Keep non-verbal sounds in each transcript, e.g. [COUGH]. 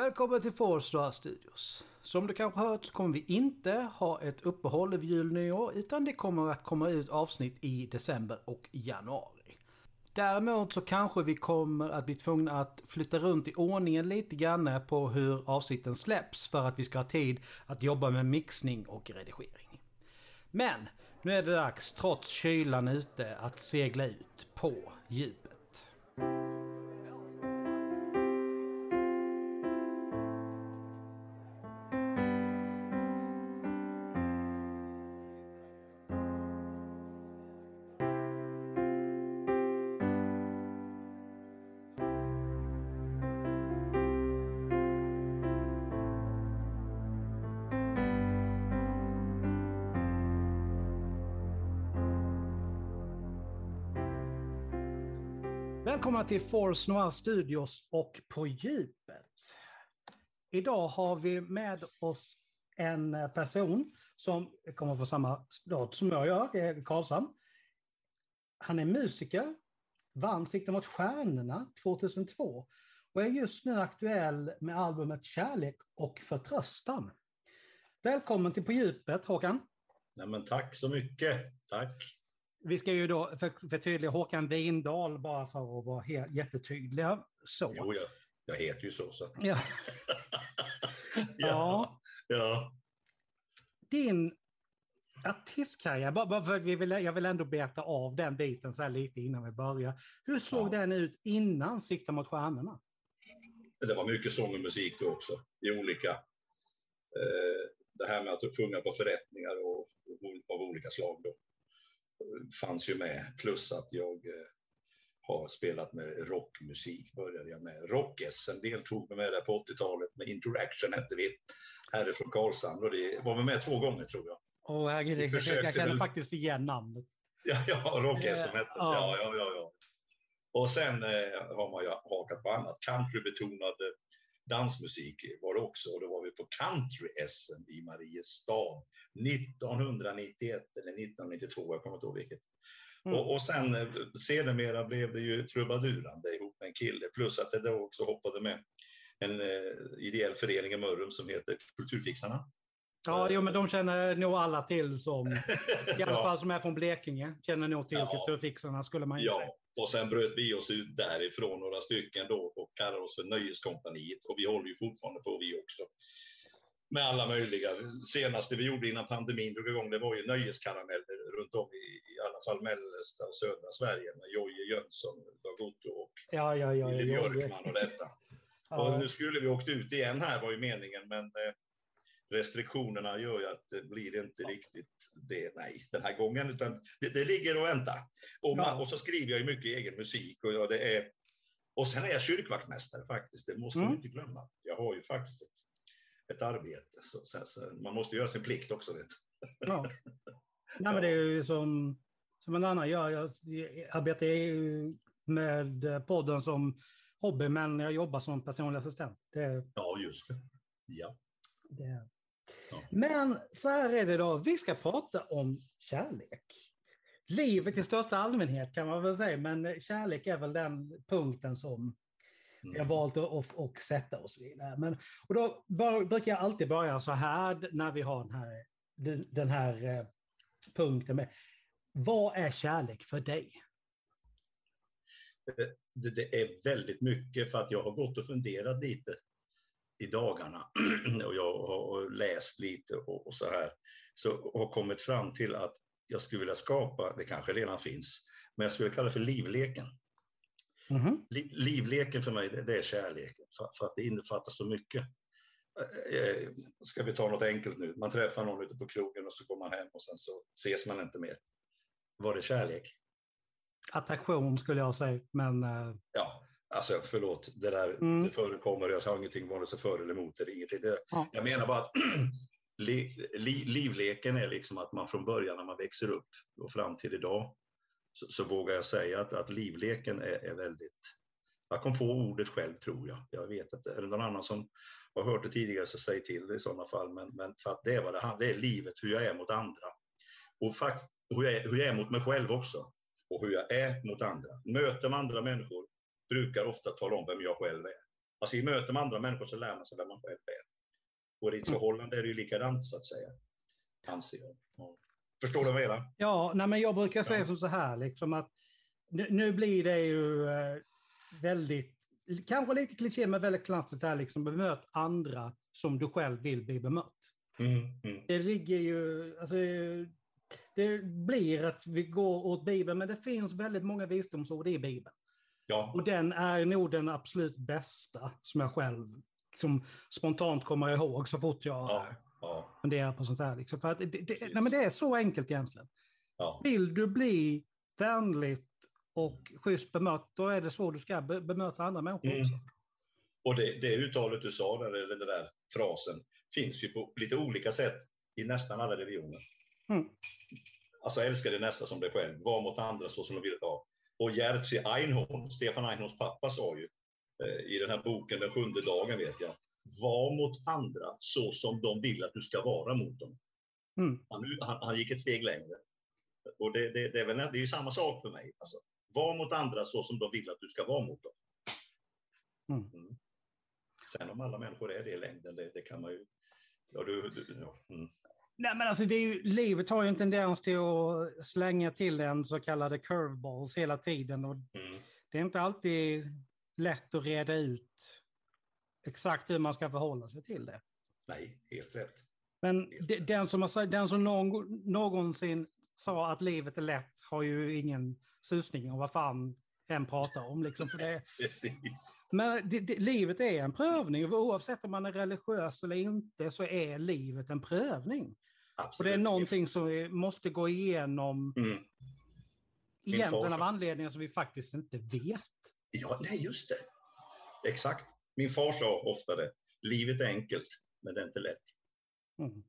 Välkommen till Forstar Studios. Som du kanske hört så kommer vi inte ha ett uppehåll över jul och nyår utan det kommer att komma ut avsnitt i december och januari. Däremot så kanske vi kommer att bli tvungna att flytta runt i ordningen lite grann på hur avsnitten släpps för att vi ska ha tid att jobba med mixning och redigering. Men nu är det dags, trots kylan ute, att segla ut på djupet. Välkomna till Force Noir Studios och På djupet. Idag har vi med oss en person som kommer få samma stad som jag gör, det är Karlshamn. Han är musiker, vann Sikta mot stjärnorna 2002 och är just nu aktuell med albumet Kärlek och förtröstan. Välkommen till På djupet Håkan. Nej, men tack så mycket. Tack. Vi ska ju då för, förtydliga Håkan Windahl bara för att vara helt, jättetydliga. Så. Jo, jag, jag heter ju så. så. [LAUGHS] Ja. ja. ja. Din artistkarriär, bara, bara för vi vill, jag vill ändå beta av den biten så här lite innan vi börjar. Hur såg ja. den ut innan Sikta mot stjärnorna? Det var mycket sång och musik då också, i olika... Eh, det här med att sjunga på förrättningar och, av olika slag. Då fanns ju med, plus att jag eh, har spelat med rockmusik, började jag med. Rock-SM deltog med där på 80-talet med Interaction hette vi, härifrån Karlshamn och det var vi med två gånger tror jag. Åh herregud, jag, jag känner faktiskt igen namnet. Ja, ja Rock-SM hette ja. ja, ja, ja, ja. Och sen eh, har man ju hakat på annat, countrybetonad dansmusik var det också och då var vi på country-SM i Mariestad 1991 eller 1992, jag kommer inte ihåg vilket. Mm. Och, och sen eh, sedermera blev det ju trubadurande ihop med en kille, plus att det då också hoppade med en eh, ideell förening i Mörrum som heter Kulturfixarna. Ja, jo, men de känner nog alla till som, i alla [LAUGHS] ja. fall som är från Blekinge, känner nog till ja. Kulturfixarna skulle man ju ja. säga. Och sen bröt vi oss ut därifrån några stycken då och kallar oss för Nöjeskompaniet och vi håller ju fortfarande på vi också. Med alla möjliga. Senaste vi gjorde innan pandemin drog igång det var ju nöjeskarameller runt om i, i alla fall mellersta och södra Sverige med Jojje Jönsson, Dag Otto och ja, ja, ja, Lille Björkman och detta. Och nu skulle vi åkt ut igen här var ju meningen men eh, restriktionerna gör ju att det blir inte riktigt det, nej, den här gången, utan det, det ligger och väntar. Och, man, och så skriver jag ju mycket egen musik och jag, det är, och sen är jag kyrkvaktmästare faktiskt, det måste mm. man inte glömma. Jag har ju faktiskt ett, ett arbete, så, så, så, man måste göra sin plikt också. Vet. Ja. [LAUGHS] Nej, men det är ju som, som en annan gör, jag, jag arbetar ju med podden som hobby, men jag jobbar som personlig assistent. Det, ja, just det. Ja. Det, men så här är det då, vi ska prata om kärlek. Livet i största allmänhet kan man väl säga, men kärlek är väl den punkten som vi har mm. valt att, att, sätta oss vid. Men, och då bör, brukar jag alltid börja så här när vi har den här, den här eh, punkten med, vad är kärlek för dig? Det, det, är väldigt mycket för att jag har gått och funderat lite i dagarna [CLEARS THROAT] och jag har läst lite och, och, så här, så har kommit fram till att jag skulle vilja skapa, det kanske redan finns, men jag skulle kalla det för livleken. Mm -hmm. livleken för mig, det, det är kärleken, för, för, att det innefattar så mycket. Eh, eh, ska vi ta något enkelt nu? Man träffar någon ute på krogen och så går man hem och sen så ses man inte mer. Var det kärlek? Attraktion skulle jag säga, men... Eh, ja, Alltså förlåt, det där mm. det förekommer, jag sa ingenting vare sig för eller emot det, ingenting. Det, ja. Jag menar bara att [CLEARS THROAT] li, li, livleken är liksom att man från början när man växer upp och fram till idag så, så vågar jag säga att, att livleken är, är, väldigt... Jag kom på ordet själv tror jag, jag vet inte. Är det någon annan som har hört det tidigare så säg till det i sådana fall. Men, men för att det är vad det handlar det är livet, hur jag är mot andra. Och fakt, hur, jag är, hur jag är mot mig själv också. Och hur jag är mot andra. Möter med andra människor brukar ofta tala om vem jag själv är. Alltså i möte med andra människor så lär man sig vem man själv är. Och i ett mm. förhållande är det ju likadant så att säga. Anser jag. Ja. Förstår du vad jag menar? Ja, nej, men jag brukar säga ja. som så här liksom att nu, nu blir det ju eh, väldigt, kanske lite kliché men väldigt klassiskt här liksom bemöt andra som du själv vill bli bemött. Mm, mm. Det ligger ju, alltså det blir att vi går åt Bibeln, men det finns väldigt många visdomsord i Bibeln. Ja. Och den är nog den absolut bästa som jag själv som spontant kommer ihåg så fort jag ja. Ja. funderar på sånt här. Liksom. För att det, det, nej, men det är så enkelt egentligen. Ja. Vill du bli vänligt och schysst bemött, då är det så du ska bemöta andra människor mm. också. Och det, det uttalet du sa, där, eller den där frasen, finns ju på lite olika sätt i nästan alla religioner. Mm. Alltså älska din nästa som dig själv, var mot andra så som de vill ha. Och Jerzy Einhorn, Stefan Einhorns pappa, sa ju eh, i den här boken Den sjunde dagen, vet jag, var mot andra så som de vill att du ska vara mot dem. Mm. Han, han, han, gick ett steg längre. Och det, det, det, är, väl, det är ju samma sak för mig. Alltså, var mot andra så som de vill att du ska vara mot dem. Mm. Mm. Sen om alla människor är det i längden, det, det kan man ju... Ja, du, du, ja. Mm. Nej, men alltså det är ju, livet har ju en tendens till att slänga till en så kallade curveballs hela tiden. Och mm. Det är inte alltid lätt att reda ut exakt hur man ska förhålla sig till det. Nej, helt rätt. Men helt rätt. den som, har, den som någon, någonsin sa att livet är lätt har ju ingen susning om vad fan en pratar om. Liksom, för det, [LAUGHS] men det, det, livet är en prövning. Oavsett om man är religiös eller inte så är livet en prövning. Absolut. Och det är någonting som vi måste gå igenom. Mm. Egentligen av anledningar som vi faktiskt inte vet. Ja, nej, just det. Exakt. Min far sa ofta det. Livet är enkelt, men det är inte lätt. Mm. [LAUGHS]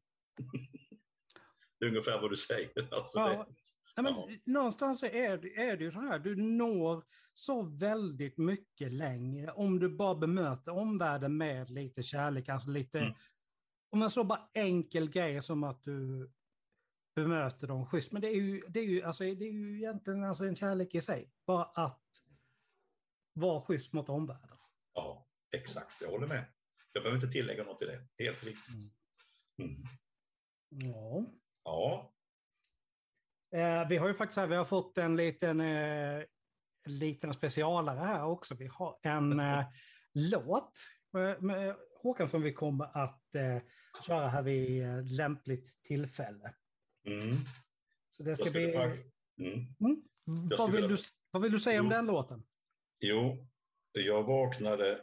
det är ungefär vad du säger. Alltså ja. Ja, men ja. Någonstans är det, är det ju så här, du når så väldigt mycket längre om du bara bemöter omvärlden med lite kärlek, alltså lite, mm. Om en så bara enkel grej som att du bemöter dem schysst. Men det är ju, det är ju, alltså, det är ju egentligen alltså en kärlek i sig, bara att vara schysst mot omvärlden. Ja, exakt, jag håller med. Jag behöver inte tillägga något till det, helt riktigt. Mm. Mm. Ja. Ja, Eh, vi har ju faktiskt här, vi har fått en liten, eh, liten specialare här också. Vi har en [LAUGHS] eh, låt med, med Håkan som vi kommer att eh, köra här vid eh, lämpligt tillfälle. Mm. Så det ska bli... Faktiskt... Mm. Mm. Vad, vill du, vad vill du säga jo. om den låten? Jo, jag vaknade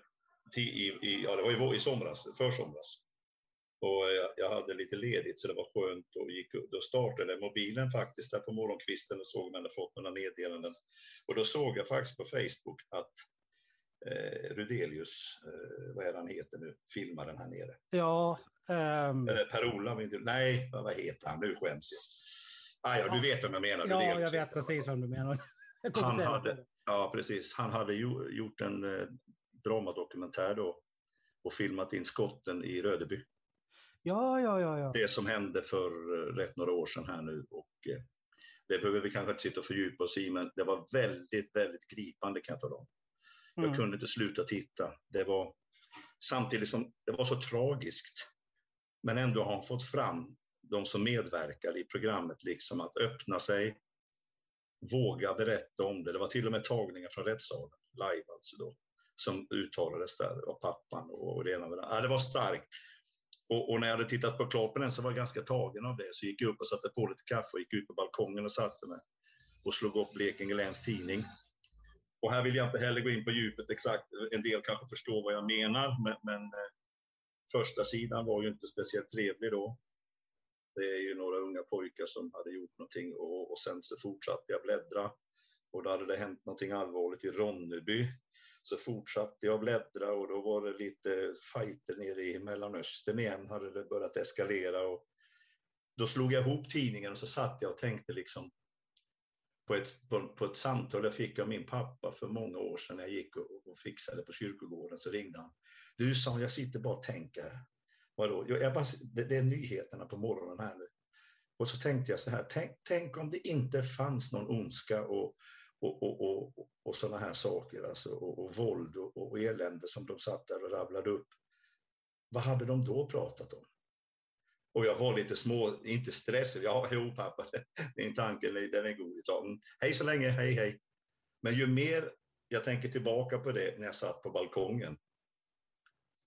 till, i, i, ja, det var i, i somras, försomras. Och jag, jag, hade lite ledigt så det var skönt och gick, då startade mobilen faktiskt där på morgonkvisten och såg om jag hade fått några meddelanden. Och då såg jag faktiskt på Facebook att eh, Rudelius, eh, vad är han heter nu, filmaren här nere? Ja. Um... Per-Ola, nej, vad heter han, nu skäms jag. Ah, ja, du vet vem jag menar. Ja, Rudelius, jag vet precis vad du menar. [LAUGHS] Han hade, ja, precis. Han hade gjort en eh, dramadokumentär då och filmat in skotten i Rödeby. Ja, ja, ja, ja. Det som hände för eh, rätt några år sedan här nu. Och, eh, det behöver vi kanske inte sitta och fördjupa oss i, men det var väldigt, väldigt gripande kan jag tala om. Jag mm. kunde inte sluta titta. Det var samtidigt som det var så tragiskt. Men ändå har han fått fram de som medverkar i programmet, liksom att öppna sig, våga berätta om det. Det var till och med tagningar från rättssalen, live alltså då, som uttalades där av pappan och det ena med det. Ja, det var starkt. Och, och, när jag hade tittat på klart på den så var jag ganska tagen av det. Så gick jag upp och satte på lite kaffe och gick ut på balkongen och satte mig och slog upp Blekinge Läns Tidning. Och här vill jag inte heller gå in på djupet exakt. En del kanske förstår vad jag menar, men, men eh, första sidan var ju inte speciellt trevlig då. Det är ju några unga pojkar som hade gjort någonting och, och sen så fortsatte jag bläddra och då hade det hänt någonting allvarligt i Ronneby. Så fortsatte jag bläddra och då var det lite fighter nere i Mellanöstern igen, hade det börjat eskalera. Och då slog jag ihop tidningen och så satt jag och tänkte liksom på ett, på, på ett samtal jag fick av min pappa för många år sedan när jag gick och, och fixade på kyrkogården så ringde han. Du sa, jag sitter bara och tänker. Vadå? Jag bara, det, det är nyheterna på morgonen här nu. Och så tänkte jag så här, tänk, tänk om det inte fanns någon ondska och, och, och, och, och sådana här saker, alltså, och, och våld och, och elände som de satt där och rabblade upp. Vad hade de då pratat om? Och jag var lite små, inte stressad. Ja, jo pappa, [LAUGHS] din tanke den är god idag. Mm, hej så länge, hej hej. Men ju mer jag tänker tillbaka på det när jag satt på balkongen.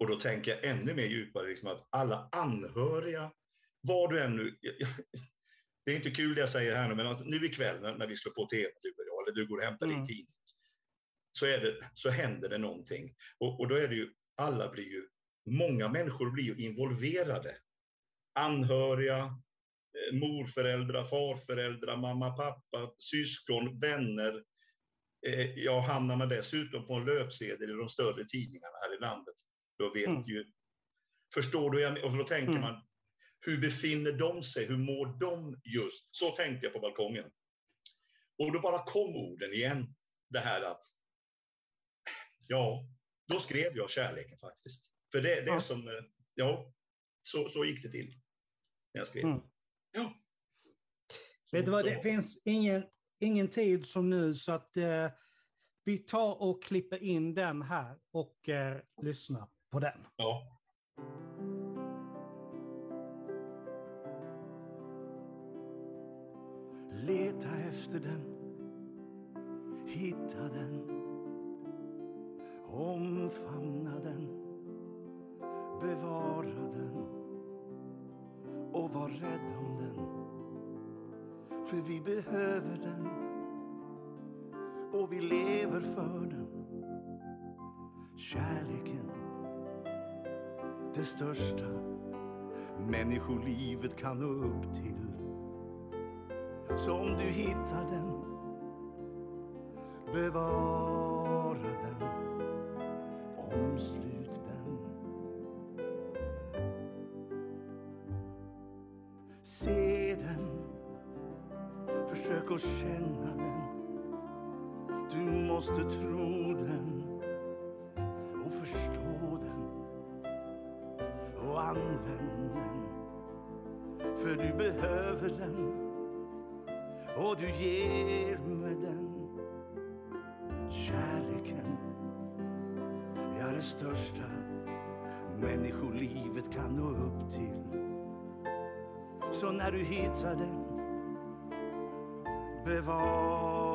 Och då tänker jag ännu mer djupare, liksom att alla anhöriga, var du än nu, det är inte kul det jag säger här nu, men alltså, nu ikväll när, när vi slår på tv, eller du går och hämtar mm. din tidning, så, är det, så händer det någonting. Och, och då är det ju, alla blir ju, många människor blir ju involverade. Anhöriga, eh, morföräldrar, farföräldrar, mamma, pappa, syskon, vänner. Eh, jag hamnar man dessutom på en löpsedel i de större tidningarna här i landet, då vet mm. ju... Förstår du? Och då tänker mm. man, hur befinner de sig? Hur mår de just? Så tänkte jag på balkongen. Och då bara kom orden igen. Det här att, ja, då skrev jag kärleken faktiskt. För det, det är som, eh, ja, så, så gick det till när jag skrev. Mm. Ja. Vet du vad, det finns ingen, ingen tid som nu så att eh, vi tar och klipper in den här och eh, lyssnar på den. Ja. Leta efter den, hitta den, omfamna den, bevara den och var rädd om den. För vi behöver den och vi lever för den. Kärleken, det största människolivet kan nå upp till så om du hittar den, bevara den, omslut den. Se den, försök att känna den. Du måste tro använd den. För du behöver den och du ger mig den kärleken är det största människolivet kan nå upp till. Så när du hittar den, bevara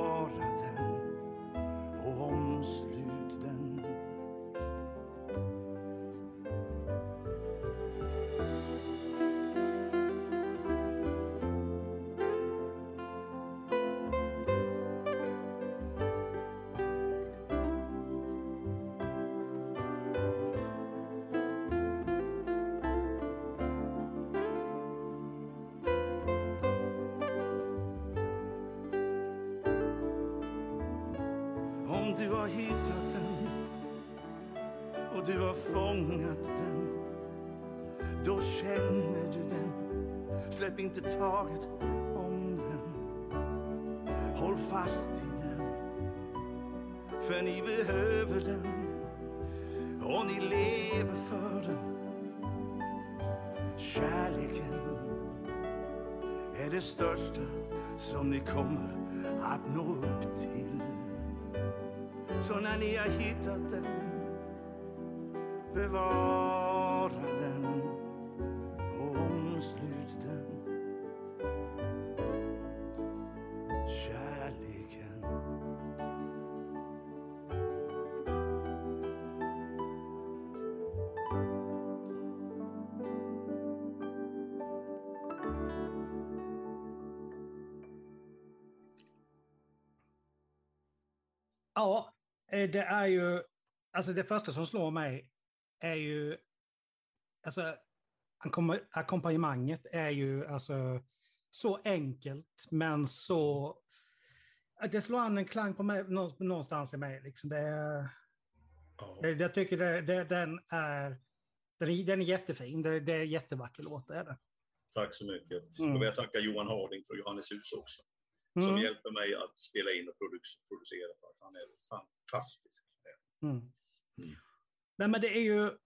inte taget om den. Håll fast i den, för ni behöver den och ni lever för den. Kärleken är det största som ni kommer att nå upp till. Så när ni har hittat den, bevara Ja, eh, det är ju, alltså det första som slår mig är ju, alltså ackompanjemanget är ju alltså så enkelt men så, det slår an en klang på mig någonstans i mig. Liksom. Det, oh. jag tycker det, det, den, är, den, är, den är jättefin, det, det är jättevacker låt. Är det. Tack så mycket. Mm. Och jag tackar Johan Harding från Johanneshus också mm. som hjälper mig att spela in och producera. För han är fantastisk. Mm. Mm. Nej, men det är ju...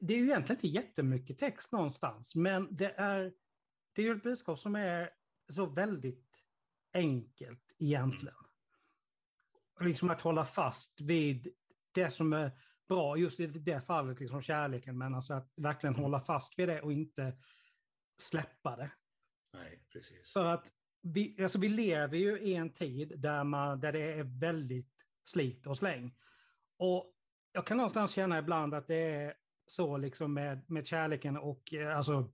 Det är ju egentligen inte jättemycket text någonstans, men det är, det är ju ett budskap som är så väldigt enkelt egentligen. Liksom att hålla fast vid det som är bra, just i det fallet, liksom kärleken, men alltså att verkligen hålla fast vid det och inte släppa det. Nej, precis. För att vi, alltså vi lever ju i en tid där, man, där det är väldigt slit och släng. Och jag kan någonstans känna ibland att det är så liksom med, med kärleken och eh, alltså,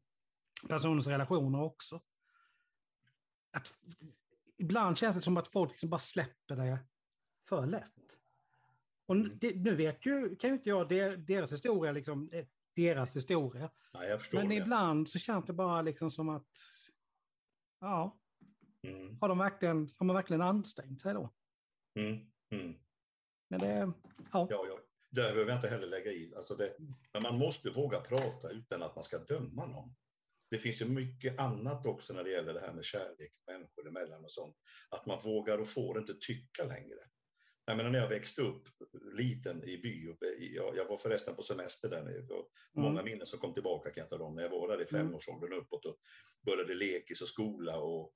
personens relationer också. Att, ibland känns det som att folk liksom bara släpper det för lätt. Och det, nu vet ju, kan ju inte jag deras historia, liksom, eh, deras historia. Nej, Men det. ibland så känns det bara liksom som att, ja, Mm, har de verkligen, har man verkligen ansträngt sig då? mm, mm. Men det, ja. Ja, ja. Det behöver jag inte heller lägga i. Alltså det, men man måste våga prata utan att man ska döma någon. Det finns ju mycket annat också när det gäller det här med kärlek människor emellan och sånt. Att man vågar och får inte tycka längre. Jag menar när jag växte upp liten i by, uppe jag, jag var förresten på semester där nere. och Många minnen som kom tillbaka kan jag tala om. När jag var där i Mm. femårsåldern uppåt och började lekis och skola. Och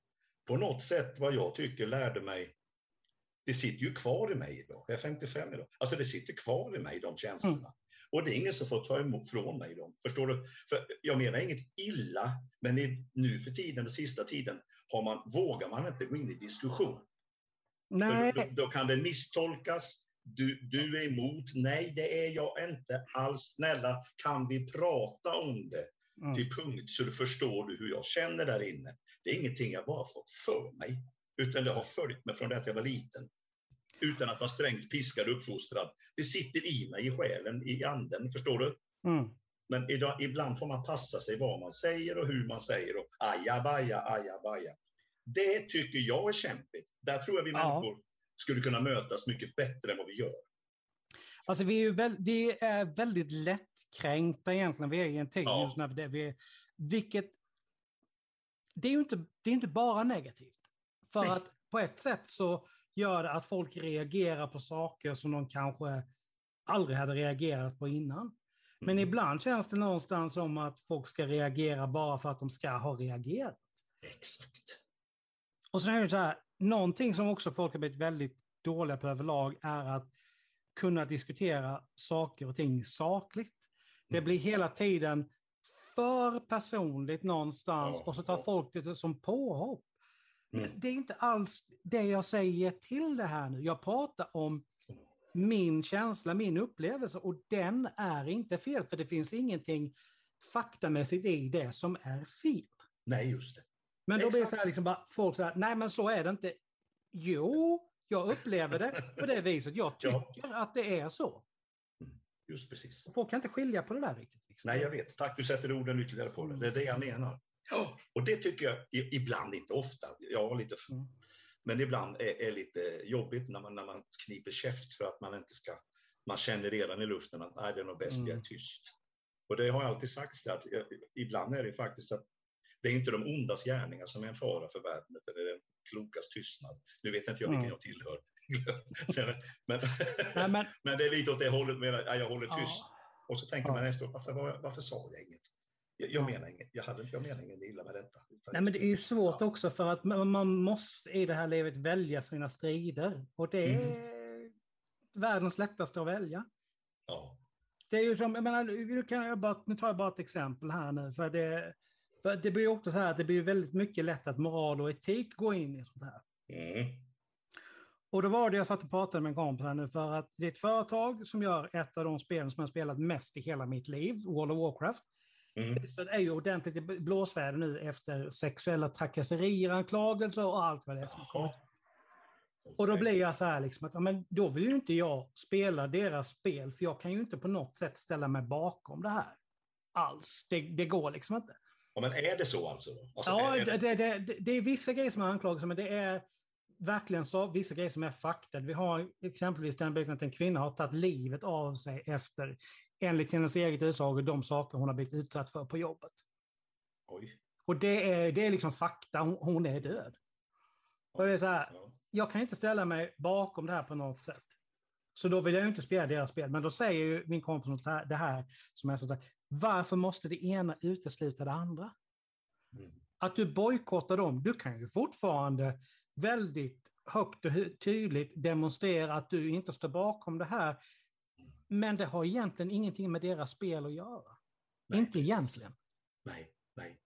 på något sätt vad jag tycker lärde mig det sitter ju kvar i mig idag. Jag är 55 idag. Alltså det sitter kvar i mig, de känslorna. Mm. Och det är ingen som får ta emot från mig dem. Förstår du? För jag menar inget illa, men i, nu för tiden, den sista tiden, har man, vågar man inte gå in i diskussion. Nej, då, då kan det misstolkas. Du, du är emot. Nej, det är jag inte alls. Snälla, kan vi prata om det mm. till punkt så du förstår du hur jag känner där inne. Det är ingenting jag bara fått för mig, utan det har följt mig från det att jag var liten. Utan att vara strängt piskad och uppfostrad. Det sitter i mig, i själen, i anden, förstår du? Mm. Men idag, ibland får man passa sig vad man säger och hur man säger och ajabaja, ajabaja. Det tycker jag är kämpigt. Där tror jag vi Ja. människor skulle kunna mötas mycket bättre än vad vi gör. Alltså vi är, väl, vi är väldigt lättkränkta egentligen. Vi är i en tid Ja. just när det, vi, vilket... Det är ju inte, det är inte bara negativt. För Nej. att på ett sätt så gör det att folk reagerar på saker som de kanske aldrig hade reagerat på innan. Men Mm. ibland känns det någonstans som att folk ska reagera bara för att de ska ha reagerat. Exakt. Och sen är det så här, någonting som också folk har blivit väldigt dåliga på överlag är att kunna diskutera saker och ting sakligt. Det Mm. blir hela tiden för personligt någonstans Ja, och så tar ja. folk det som påhopp. Mm. Det är inte alls det jag säger till det här nu. Jag pratar om min känsla, min upplevelse och den är inte fel för det finns ingenting faktamässigt i det som är fel. Nej, just det. Men då blir det så här, liksom bara, folk så här, nej men så är det inte. Jo, jag upplever det på det viset. Jag [LAUGHS] Ja. tycker att det är så. Just precis. Folk kan inte skilja på det där riktigt. Liksom. Nej, jag vet. Tack, du sätter orden ytterligare på det. Det är det jag menar. Ja, och det tycker jag ibland, inte ofta, ja, lite, Mm. men ibland är, är lite jobbigt när man, när man kniper käft för att man inte ska, man känner redan i luften att nej, det är nog bäst jag är Mm. tyst. Och det har alltid sagts att eh, ibland är det faktiskt att det är inte de ondas gärningar som är en fara för världen, utan det är den klokas tystnad. Nu vet inte jag vilken Mm. jag tillhör. [LAUGHS] men, Nej, men, [LAUGHS] men det är lite åt det hållet, ja, jag håller tyst. ja, Och så tänker Ja. man efteråt, varför, var jag- varför sa jag inget? Jag, jag Ja. menar inget, jag, hade, jag menar inget illa med detta. Nej, men det är ju svårt också för att man man måste i det här livet välja sina strider. Och det är Mm. världens lättaste att välja. Ja, Det är ju som, jag menar, nu, kan jag bara, nu tar jag bara ett exempel här nu. För det, för det blir också så här att det blir väldigt mycket lätt att moral och etik går in i sånt här. mm. Och då var det jag satt och pratade med en kompis här nu för att det är ett företag som gör ett av de spelen som jag spelat mest i hela mitt liv, World of Warcraft. Mm. Så det är ju ordentligt i blåsväder nu efter sexuella trakasserier, anklagelser och allt vad det är som. Jaha. Och då blir jag så här liksom att, ja, men då vill ju inte jag spela deras spel, för jag kan ju inte på något sätt ställa mig bakom det här. Alls. Det, det går liksom inte. Ja, men är det så alltså? Alltså Ja, är det, det, det, det, det är vissa grejer som är anklagelser, men det är verkligen så, vissa grejer som är fakta. Vi har exempelvis den biten att en kvinna har tagit livet av sig efter, enligt hennes eget utsago, de saker hon har blivit utsatt för på jobbet. oj. Och det är, det är liksom fakta, hon, hon är död. Och det är så här, Ja. jag kan inte ställa mig bakom det här på något sätt. Så då vill jag inte spela deras spel. Men då säger ju min kompis något här- det här som är så att varför måste det ena utesluta det andra? Mm. Att du bojkottar dem, du kan ju fortfarande väldigt högt och tydligt demonstrera att du inte står bakom det här. Men det har egentligen ingenting med deras spel att göra. Nej, inte egentligen. Nej, nej.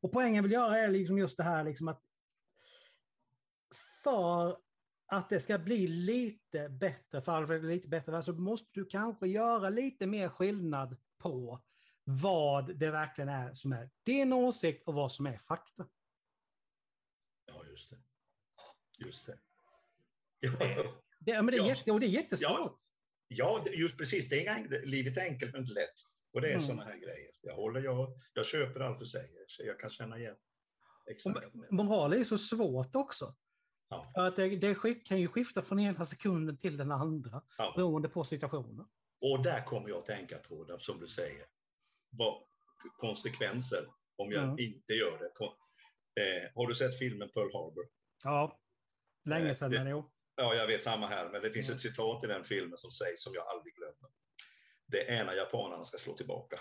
Och poängen vill göra är liksom just det här liksom att för att det ska bli lite bättre för Alfred, lite bättre, så måste du kanske göra lite mer skillnad på vad det verkligen är som är din åsikt och vad som är fakta. Ja, just det. Just det. Ja, Det, men det, är Ja. jätte, och det är jättesvårt. ja det- just precis. Det är, inga- livet är enkelt men inte lätt. Och det är Mm. sådana här grejer. Jag, håller, jag, jag köper allt du säger, så jag kan känna igen. Exakt. Och moral är så svårt också. Ja. För att det, det skick- kan ju skifta från ena sekunden till den andra Ja. beroende på situationen. Och där kommer jag att tänka på det, som du säger. Vad, konsekvenser om jag Mm. inte gör det. Eh, har du sett filmen Pearl Harbor? Ja, länge Eh, sedan det- men. Ja, jag vet samma här, men det finns Mm. ett citat i den filmen som sägs som jag aldrig glömmer. Det är när japanerna ska slå tillbaka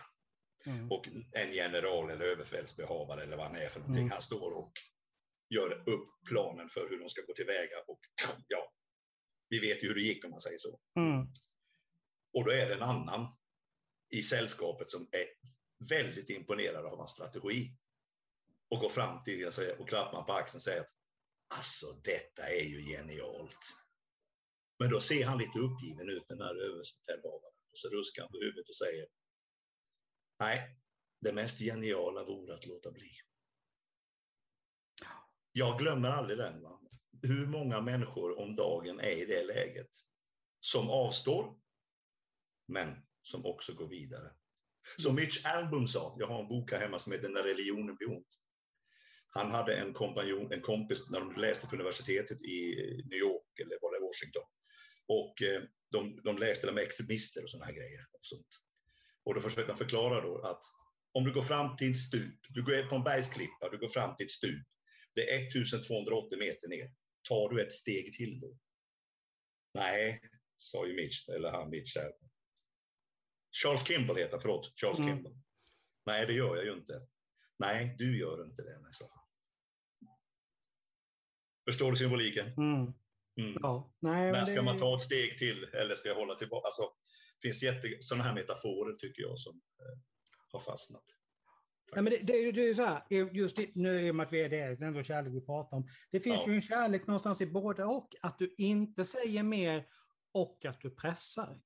Mm. och en general eller överbefälsbehavare eller vad han är för någonting, Mm. han står och gör upp planen för hur de ska gå tillväga och ja, vi vet ju hur det gick om man säger så. Och då är det en annan i sällskapet som är väldigt imponerad av hans strategi. Och går fram till och, säger, och klappar på axeln och säger att alltså detta är ju genialt. Men då ser han lite uppgiven ut den här överbefälhavaren och så ruskar han på huvudet och säger nej, det mest geniala vore att låta bli. Jag glömmer aldrig den. Va? Hur många människor om dagen är i det läget som avstår men som också går vidare. Som Mitch Albom sa, jag har en bok här hemma som heter När religionen blir ont. Han hade en, kompanjon, en kompis när de läste på universitetet i New York eller var det Washington. Och eh, de, de läste om extremister och sådana här grejer. Och, sånt. och då försökte han förklara då att om du går fram till ett stup, du går på en bergsklippa, du går fram till ett stup, det är 1280 meter ner. Tar du ett steg till då? Nej, sa ju Mitch, eller han Mitch. Charles Kimball heter han, förlåt, Charles Mm. Kimball. Nej, det gör jag ju inte. Nej, du gör inte det, nej, sa han. Förstår du symboliken? Mm. Mm. Ja. Nej, Men det- ska man ta ett steg till eller ska jag hålla tillbaka? Alltså, det finns jätte, sådana här metaforer tycker jag som eh, har fastnat. Ja, men det, det, det är ju så här, just i- nu i och med att vi är det, det är ändå kärlek vi pratar om. Det finns Ja. ju en kärlek någonstans i både och, att du inte säger mer och att du pressar.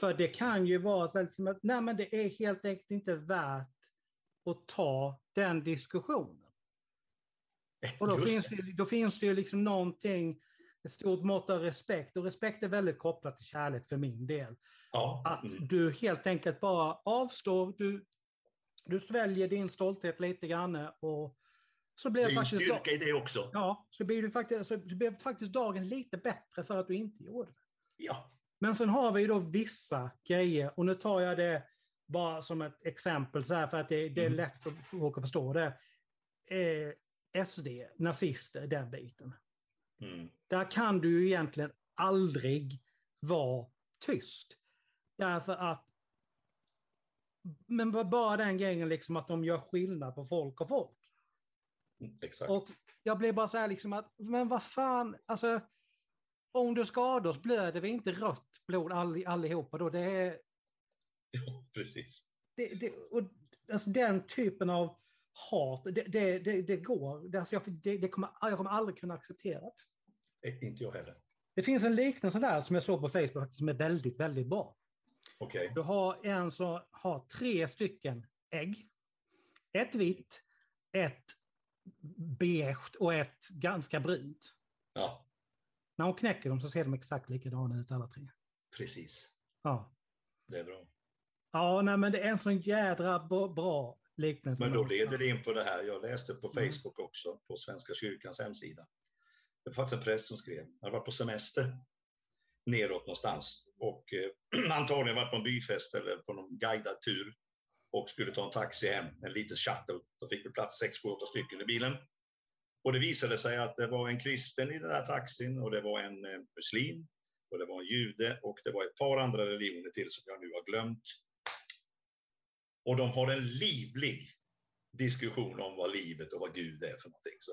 För det kan ju vara så liksom att nej, men det är helt enkelt inte värt att ta den diskussionen. Och då, Just finns det. det, då finns det ju liksom någonting, ett stort mått av respekt. Och respekt är väldigt kopplat till kärlek för min del. Ja, Att mm. du helt enkelt bara avstår, du, du sväljer din stolthet lite grann och så blir det är en faktiskt, styrka i det också. ja, så blir du faktiskt, så blir faktiskt dagen lite bättre för att du inte gjorde det. Ja, Men sen har vi ju då vissa grejer, och nu tar jag det bara som ett exempel så här för att det, det är Mm. lätt för folk att förstå det. Eh, SD, nazister, den biten. mm. Där kan du ju egentligen aldrig vara tyst. Därför att men bara den grejen liksom att de gör skillnad på folk och folk. mm. Och jag blev bara så här liksom att, men vad fan, alltså om du skadar oss blöder vi inte rött blod all, allihopa då. Det är, [LAUGHS] Ja, precis. det, det, och, alltså den typen av hat, det, det, det, det går, det, alltså jag, det, det kommer, jag kommer aldrig kunna acceptera det. Inte jag heller. Det finns en liknelse där som jag såg på Facebook som är väldigt, väldigt bra. Okej. Du har en som har tre stycken ägg. Ett vitt, ett beige och ett ganska brunt. Ja, När hon knäcker dem så ser de exakt likadana ut alla tre. precis. Ja, Det är bra. ja nej, men det är en sån jädra bra liknelse. Men då leder det in på det här. Jag läste på Mm. Facebook också, på Svenska kyrkans hemsida. Det var faktiskt en präst som skrev. Han varit på semester neråt någonstans och eh, [CLEARS THROAT] antagligen varit på en byfest eller på någon guidad tur och skulle ta en taxi hem, en liten shuttle. Då fick vi plats sex, sju, åtta stycken i bilen. Och det visade sig att det var en kristen i den här taxin och det var en eh, muslim och det var en jude och det var ett par andra religioner till som jag nu har glömt. Och de har en livlig diskussion om vad livet och vad Gud är för någonting. Så.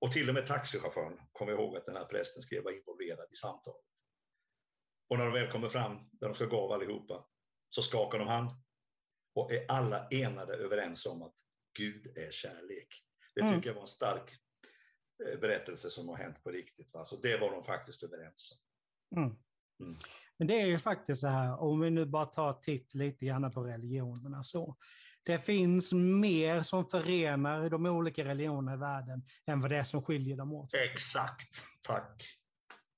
Och till och med taxichauffören kom ihåg att den här prästen skrev var involverad i samtalet. Och när de väl kommer fram, där de ska gå av allihopa, så skakar de hand och är alla enade överens om att Gud är kärlek. Det Mm. tycker jag var en stark eh, berättelse som har hänt på riktigt. va. Så det var de faktiskt överens om. Mm. Mm. Men det är ju faktiskt så här, om vi nu bara tar titt lite grann på religionerna så. Det finns mer som förenar de olika religionerna i världen än vad det är som skiljer dem åt. Exakt, tack.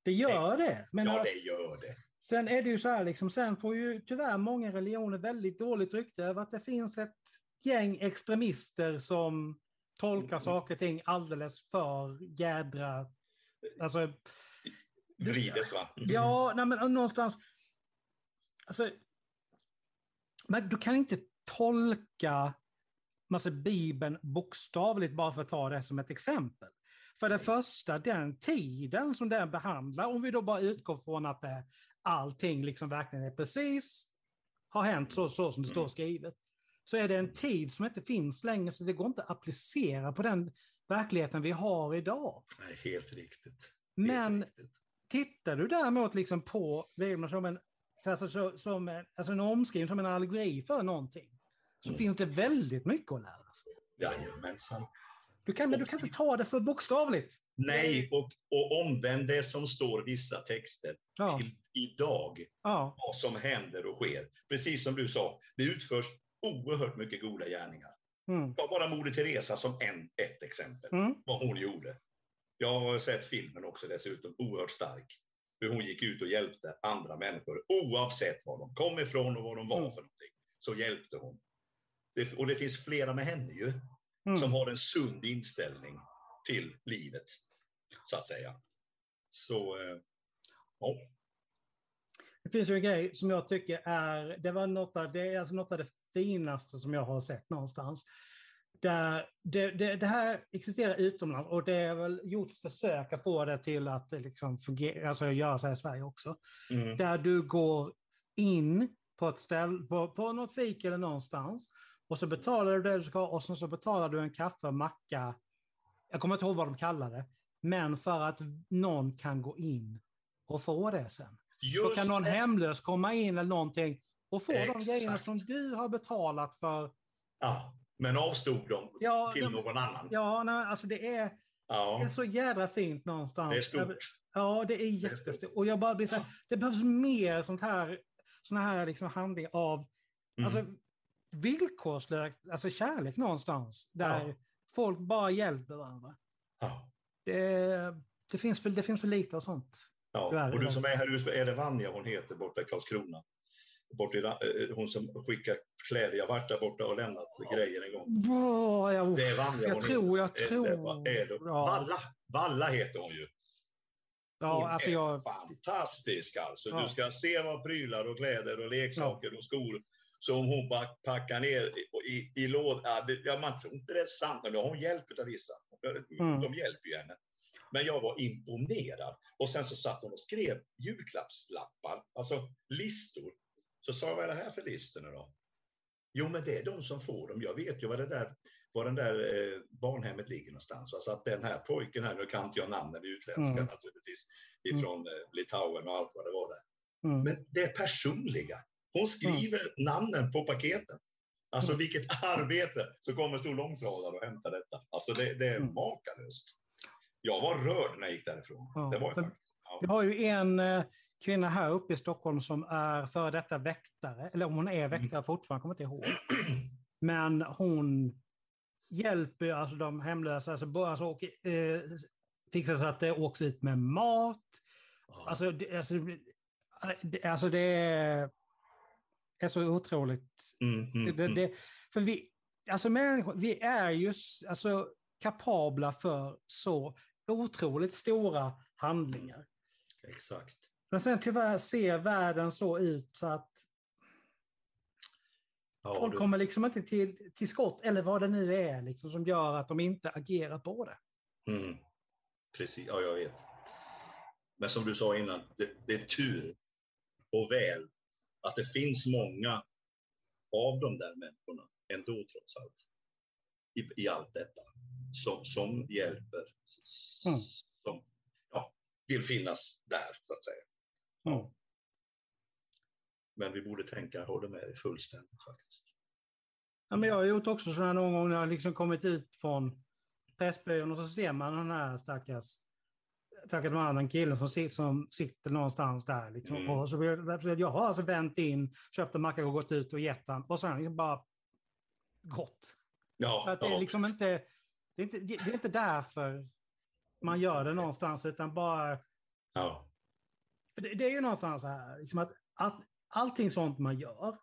Det gör det. Men Ja, det gör det. sen är det ju så här, liksom, sen får ju tyvärr många religioner väldigt dåligt rykte över att det finns ett gäng extremister som tolkar Mm. saker och ting alldeles för jädra... Alltså, Vridet va? Mm. Ja, nej, men någonstans... Alltså, men du kan inte tolka massa Bibeln bokstavligt bara för att ta det som ett exempel. För det första, den tiden som den behandlar, om vi då bara utgår från att det, allting liksom verkligen är precis, har hänt så, så som det står Mm. skrivet, så är det en tid som inte finns längre, så det går inte att applicera på den verkligheten vi har idag. Nej, helt riktigt. Helt Men riktigt. Tittar du däremot liksom på Bibeln som en, alltså, så, som en, alltså en omskrivning, som en allegori för någonting, så Mm. finns det väldigt mycket att lära sig. Jajamensan. Du kan, men du kan inte ta det för bokstavligt. Nej, och, och omvänd det som står vissa texter Ja, till idag, ja, vad som händer och sker. Precis som du sa, det utförs oerhört mycket goda gärningar. mm, Ta bara Moder Teresa som en, ett exempel, mm, vad hon gjorde. Jag har sett filmen också dessutom, oerhört stark. Hur hon gick ut och hjälpte andra människor, oavsett var de kom ifrån och vad de var Mm. för någonting. Så hjälpte hon. Det, och det finns flera med henne ju, mm. som har en sund inställning till livet, så att säga. Så, eh, ja. Det finns ju en grej som jag tycker är, det var något av det, alltså något av det finaste som jag har sett någonstans. Där det, det, det här existerar utomlands och det är väl gjort försök att få det till att liksom fungera, alltså göra sig i Sverige också. Mm. där du går in på ett ställe, på, på något fik eller någonstans och så betalar du det du ska och sen så betalar du en kaffe, macka, jag kommer inte ihåg vad de kallar det, men för att någon kan gå in och få det sen. Så Just kan någon det. hemlös komma in eller någonting och få de Exakt. grejerna som du har betalat för. Ja, men avstod dem Ja, till de, någon annan. ja nej, alltså det är, det Ja, är så jädra fint någonstans. det är stort. Ja, det är jättestort. Och jag bara blir så här, det behövs mer sånt här, såna här liksom handling av Mm. alltså, villkorslös alltså kärlek någonstans. Där Ja. folk bara hjälper varandra. Ja. Det, det, finns för, det finns för lite av sånt. Ja. Tyvärr, Och du ja. som är här är det Vanja hon heter borta i Karlskrona? Bort i, eh, hon som skickar kläder. Jag varit där borta och lämnat grejer en gång. Bra, ja, Det är Vanja jag hon tror, jag. Är tror. är? Ja. Valla. Valla heter hon ju. Hon Ja, alltså är jag, fantastisk alltså. Ja. Du ska se vad prylar och kläder och leksaker och skor som hon pack- packar ner i, i, lådan. Ja, ja, man tror inte det är sant, men hon hjälp av vissa. Mm. De hjälper ju henne. Men jag var imponerad. Och sen så satt hon och skrev julklappslappar, alltså listor. Så sa jag, vad är det här för listor nu då? Jo, men det är de som får dem. Jag vet ju var det där var den där eh, barnhemmet ligger någonstans. Va? Så att den här pojken här, nu kan inte jag namnen utländska Mm. naturligtvis, ifrån eh, Litauen och allt vad det var där. mm, Men det är personliga. Hon skriver namnen på paketen. Alltså Mm. vilket [LAUGHS] arbete! Så kommer en stor långtradare och hämtar detta. Alltså det, det är Mm. makalöst. Jag var rörd när jag gick därifrån. Ja. Det var jag faktiskt. Ja. vi har ju en eh, kvinna här uppe i Stockholm som är före detta väktare, eller om hon är väktare fortfarande, kommer inte ihåg. Men hon hjälper alltså de hemlösa, alltså, bara- alltså, och, eh, fixar så att det åks ut med mat. Alltså, det, alltså, det, alltså det är, är så otroligt. Mm, mm, Det, mm. det, för vi, alltså människor, vi är ju alltså, kapabla för så otroligt stora handlingar. Exakt. Men sen tyvärr ser världen så ut så att Ja, folk du- kommer liksom inte till, till skott, eller vad det nu är liksom, som gör att de inte agerar på det. Mm. Precis, ja jag vet. Men som du sa innan, det, det är tur och väl att det finns många av de där människorna ändå trots allt. i, i allt detta som, som hjälper, Mm. som ja, vill finnas där så att säga. Mm. Men vi borde tänka, jag håller med dig fullständigt faktiskt. Ja, men jag har gjort också sådana någon gång när jag liksom kommit ut från Pressbyrån och så ser man den här stackars stackars mannen, killen som, sit- som sitter någonstans där. Liksom. Mm. Och så jag har alltså vänt in, köpt en macka och gått ut och gett han och sen liksom bara gått. Ja, att det är ja, liksom inte, det är inte, det är inte därför man gör det någonstans, utan bara ja. För det, det är ju någonstans så här, liksom att, att allting sånt man gör,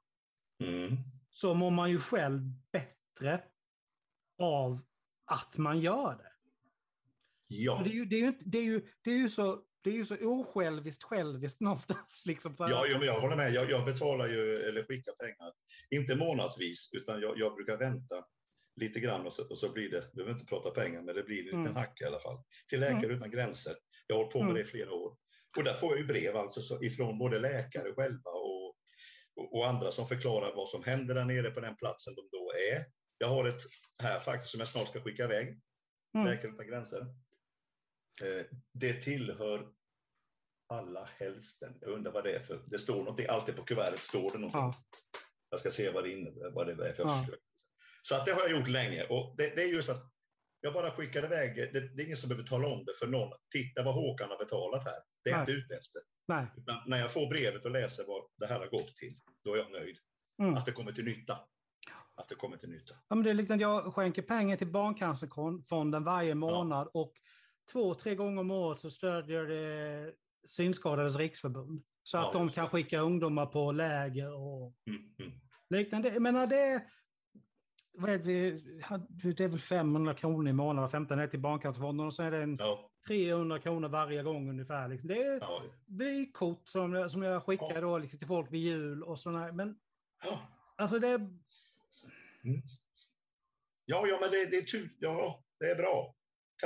Mm. så mår man ju själv bättre av att man gör det. Ja. Det, är ju, det, är ju inte, det, är ju, det är ju så det är ju så osjälviskt själviskt [LAUGHS] någonstans. Liksom, Ja, jo, men jag håller med. Jag, jag betalar ju, eller skickar pengar, inte månadsvis, utan jag, jag brukar vänta lite grann och så, och så blir det, vi behöver inte prata pengar, men det blir en liten Mm. hack i alla fall. Till Läkare utan gränser. Jag har hållit på med Mm. det i flera år. Och där får jag ju brev alltså så, ifrån både läkare själva och, och, och andra som förklarar vad som händer där nere på den platsen de då är. Jag har ett här faktiskt som jag snart ska skicka iväg. Mm. Läkare utan gränser. Eh, det tillhör alla hälften. Jag undrar vad det är för. Det står någonting, alltid på kuvertet står det någonting. Ja. Jag ska se vad det innebär, vad det är för Ja. Så att det har jag gjort länge och det, det är just att jag bara skickar iväg, det, det är ingen som behöver tala om det för någon. Titta vad Håkan har betalat här. Det är jag inte ute efter. Nej. Utan när jag får brevet och läser vad det här har gått till, då är jag nöjd. Mm. Att det kommer till nytta. Att det kommer till nytta. Ja, men det är liksom att jag skänker pengar till Barncancerfonden varje månad och två, tre gånger om året så stödjer det Synskadades riksförbund. Så att Ja, de just kan skicka ungdomar på läger och Mm, mm. liknande. Jag menar det, vad är det, det är väl 500 kronor i månaden, 15 är till Barncancerfonden och så är det en Ja, 300 kronor varje gång ungefär. Liksom. Det är ja, vykort som som jag skickar Ja. då liksom till folk vid jul och sådana. Men ja. alltså det, ja, ja men det, det är tur. Ja, det är bra.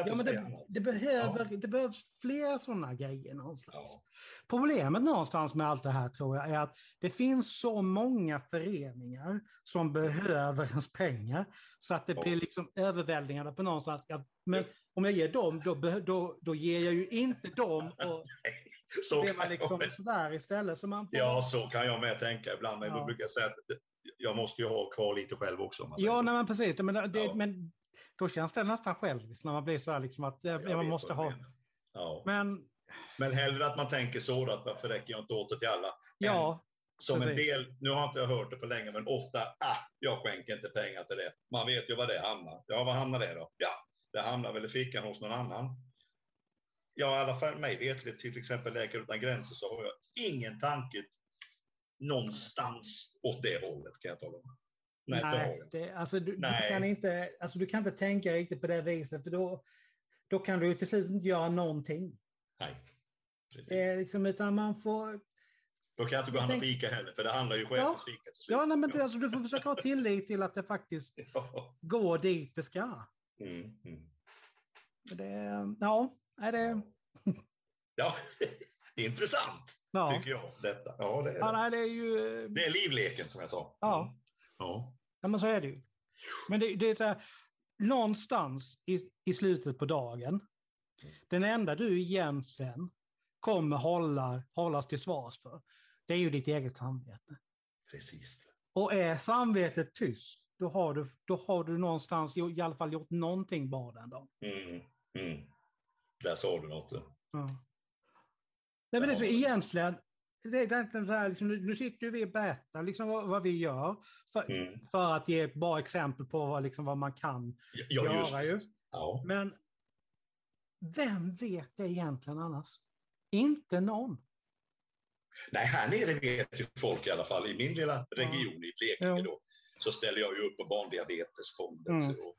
Ja, men det, det, behöver, det behövs fler sådana grejer någonstans. Ja. Problemet någonstans med allt det här tror jag är att det finns så många föreningar som behöver ens pengar så att det Ja. blir liksom överväldigande på någonstans. Ja, men om jag ger dem, då, då, då ger jag ju inte dem [LAUGHS] och Så var jag liksom med. sådär istället. Så man får, Ja, så kan jag med tänka ibland. Men Ja. då brukar jag säga att jag måste ju ha kvar lite själv också. man ja nej, men precis. Men, det, Ja. men då känns det nästan själviskt när man blir så här liksom att ja, Jag man måste ha. Ja. Men, Men hellre att man tänker så att varför räcker jag inte åt det till alla? ja, Som en precis. del, nu har inte jag hört det på länge, men ofta, ah, jag skänker inte pengar till det. Man vet ju vad det hamnar. Ja, vad hamnar det då? Ja, det hamnar väl i fickan hos någon annan. Ja, i alla fall mig vetligt, till exempel Läkare utan gränser, så har jag ingen tanke någonstans åt det hållet, kan jag tala om. Nej, Nej, det, alltså, du, du, Nej. kan inte, alltså, du kan inte tänka riktigt på det viset, för då, då kan du ju till slut inte göra någonting. Nej, precis. Det är liksom, utan man får... Då kan jag inte gå och handla på Ica heller, för det handlar ju chefens fika till slut. Ja, nej, men det, alltså, du får försöka ha tillit till att det faktiskt [LAUGHS] Ja. går dit det ska. Mm, mm. Det, ja, är det... [LAUGHS] Ja, det är intressant, Ja, tycker jag. Detta. Ja, det är, ja nej, det är ju... det är livleken som jag sa. Ja. Mm. Ja. Ja, men så är det ju. Men det, det är så här, någonstans i, i slutet på dagen, den enda du egentligen kommer hålla, hållas till svars för, det är ju ditt eget samvete. Precis. Och är samvetet tyst, då har du, då har du någonstans i alla fall gjort någonting bra den dagen. Mm, mm. Där sa du något. Ja. Nej, men det är så Ja. egentligen, det är egentligen så här, liksom, nu, nu sitter vi och berättar liksom vad, vad vi gör för, Mm. för att ge ett bra exempel på vad, liksom, vad man kan Ja, göra ju. Ja. Men vem vet det egentligen annars? Inte någon. Nej, här nere vet ju folk i alla fall. I min lilla region i Blekinge Ja. då, så ställer jag ju upp på Barndiabetesfonden. Mm. Och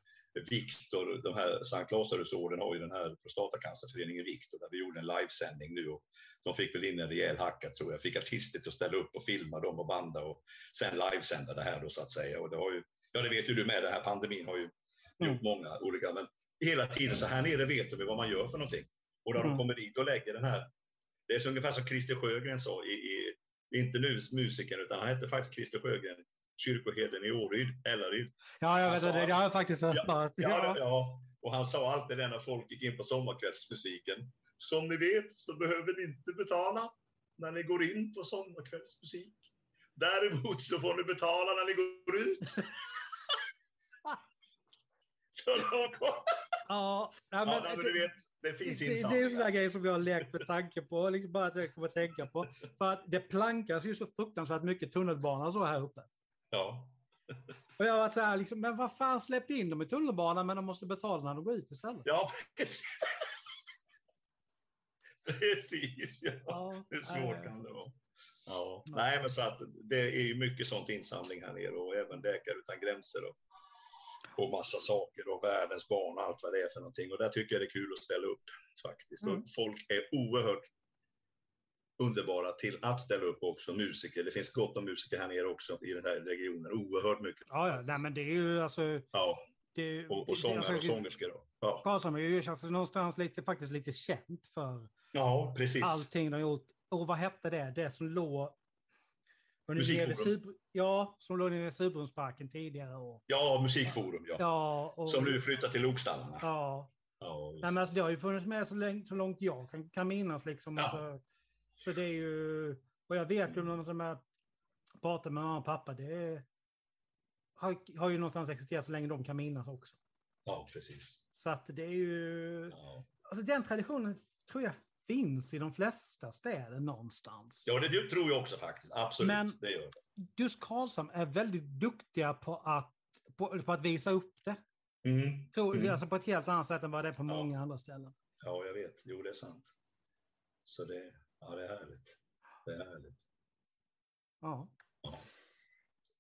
Viktor, de här Sankt Lazarusorden har ju den här prostatacancerföreningen Viktor där vi gjorde en livesändning nu och de fick väl in en rejäl hacka tror jag. Fick artister till att ställa upp och filma dem och banda och sen livesända det här då så att säga. Och det har ju, ja det vet ju du med, den här pandemin har ju Mm. gjort många olika, men hela tiden så här nere vet de vad man gör för någonting. Och när Mm. de kommer dit och lägger den här, det är så ungefär som Christer Sjögren sa, i, i, inte nu musikern utan han hette faktiskt Christer Sjögren kyrkoherden i Åryd, Ellaryd. Ja, jag vet det. Det har jag faktiskt hört. Ja, ja, ja, och han sa alltid det när folk gick in på sommarkvällsmusiken. Som ni vet så behöver ni inte betala när ni går in på sommarkvällsmusik. Däremot så får ni betala när ni går ut. [LAUGHS] så då Ja, ja, men, ja, men du vet, det finns det, det är en sån där grej som jag har lekt med tanke på, liksom bara att jag kommer att tänka på. För att det plankas ju så fruktansvärt mycket tunnelbana så här uppe. Ja. Och jag var så här, liksom, men vad fan släpp in dem i tunnelbanan men de måste betala när de går ut istället. Ja, precis. [LAUGHS] precis, ja. ja. Hur svårt kan det vara? Ja. Nej, men så att det är ju mycket sånt insamling här nere och även Läkare utan gränser. Och och massa saker och världens barn och allt vad det är för någonting. Och där tycker jag det är kul att ställa upp faktiskt. Mm. Folk är oerhört underbara till att ställa upp också, musiker. Det finns gott om musiker här nere också i den här regionen. Oerhört mycket. Ja, ja. Nej, men det är ju alltså... Ja. Det, och, och sångare alltså, och sångerskor. Ja. Karlsson är ju alltså, någonstans lite, faktiskt lite känt för ja, precis. allting de har gjort. Och vad hette det? Det som låg Musikforum. ja, som låg nere i Surbrunnsparken tidigare. Och, ja, Musikforum, ja. ja och, som nu flyttar till Lokstallarna. Ja. ja Nej, men alltså, det har ju funnits med så, länge, så långt jag kan, kan minnas. Liksom. Ja. Alltså, så det är ju... Och jag vet ju när som jag pratar med mamma och pappa, det är, har, har ju någonstans existerat så länge de kan minnas också. Ja, precis. Så att det är ju... Ja. Alltså den traditionen tror jag finns i de flesta städer någonstans. Ja, det tror jag också faktiskt. Absolut, Men det gör det. Just Karlshamn är väldigt duktiga på att, på, på att visa upp det. Mm. Tror, mm. Alltså på ett helt annat sätt än vad det är på många ja. andra ställen. Ja, jag vet. Jo, det är sant. Så det, ja, det är härligt. Det är härligt. Ja.